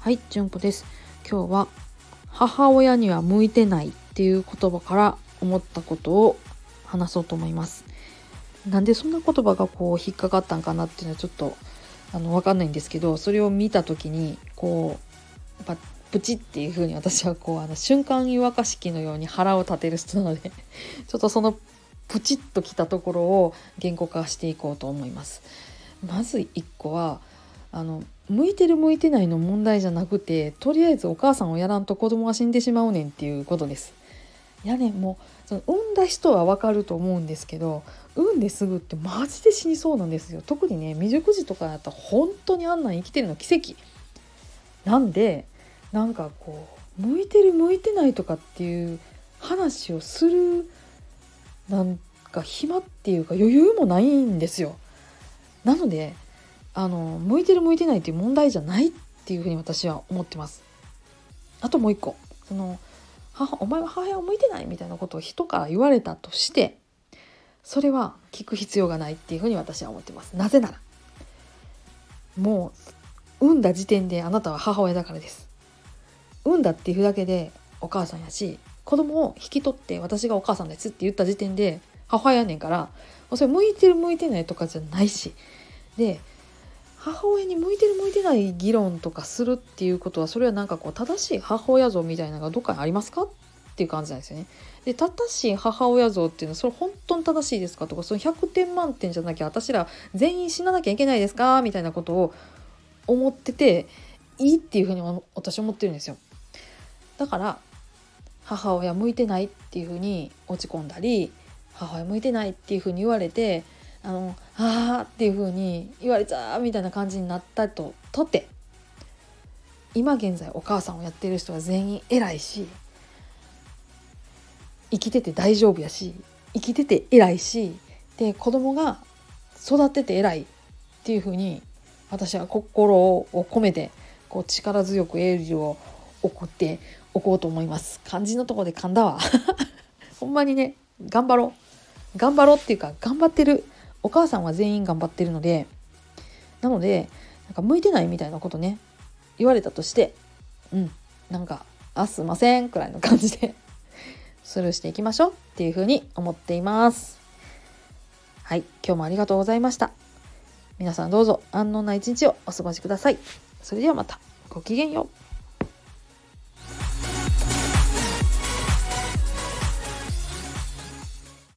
はい純子です。今日は母親には向いてないっていう言葉から思ったことを話そうと思います。なんでそんな言葉がこう引っかかったんかなっていうのはちょっとあの分かんないんですけどそれを見た時にこうやっぱプチっていう風に私はこうあの瞬間湯沸かし器のように腹を立てる人なのでちょっとそのプチッときたところを言語化していこうと思います。まず1個はあの向いてる向いてないの問題じゃなくてとりあえずお母さんをやらんと子供が死んでしまうねんっていうことです。いやねもうその産んだ人はわかると思うんですけど産んですぐってマジで死にそうなんですよ特にね未熟児とかだったら本当にあんなん生きてるの奇跡なんでなんかこう向いてる向いてないとかっていう話をするなんか暇っていうか余裕もないんですよ。なのであの向いてる向いてないっていう問題じゃないっていうふうに私は思ってます。あともう一個。その母お前は母親を向いてないみたいなことを人から言われたとしてそれは聞く必要がないっていうふうに私は思ってます。なぜならもう産んだ時点であなたは母親だからです。産んだっていうだけでお母さんやし子供を引き取って私がお母さんですって言った時点で母親やねんからそれ向いてる向いてないとかじゃないしで母親に向いてる向いてない議論とかするっていうことはそれはなんかこう正しい母親像みたいなのがどっかにありますかっていう感じなんですよね。で正しい母親像っていうのはそれ本当に正しいですかとかその100点満点じゃなきゃ私ら全員死ななきゃいけないですかみたいなことを思ってていいっていうふうに私思ってるんですよ。だから母親向いてないっていうふうに落ち込んだり母親向いてないっていうふうに言われてあのあーっていう風に言われちゃうみたいな感じになったととて今現在お母さんをやってる人は全員偉いし生きてて大丈夫やし生きてて偉いしで子供が育ってて偉いっていう風に私は心を込めてこう力強くエールを送っておこうと思います。漢字のとこで噛んだわ。ほんまにね頑張ろう。頑張ろうっていうか頑張ってるお母さんは全員頑張ってるのでなのでなんか向いてないみたいなことね言われたとしてうんなんか「あすいません」くらいの感じで スルーしていきましょうっていうふうに思っています。はい今日もありがとうございました。皆さんどうぞ安穏な一日をお過ごしください。それではまた。ごきげんよう。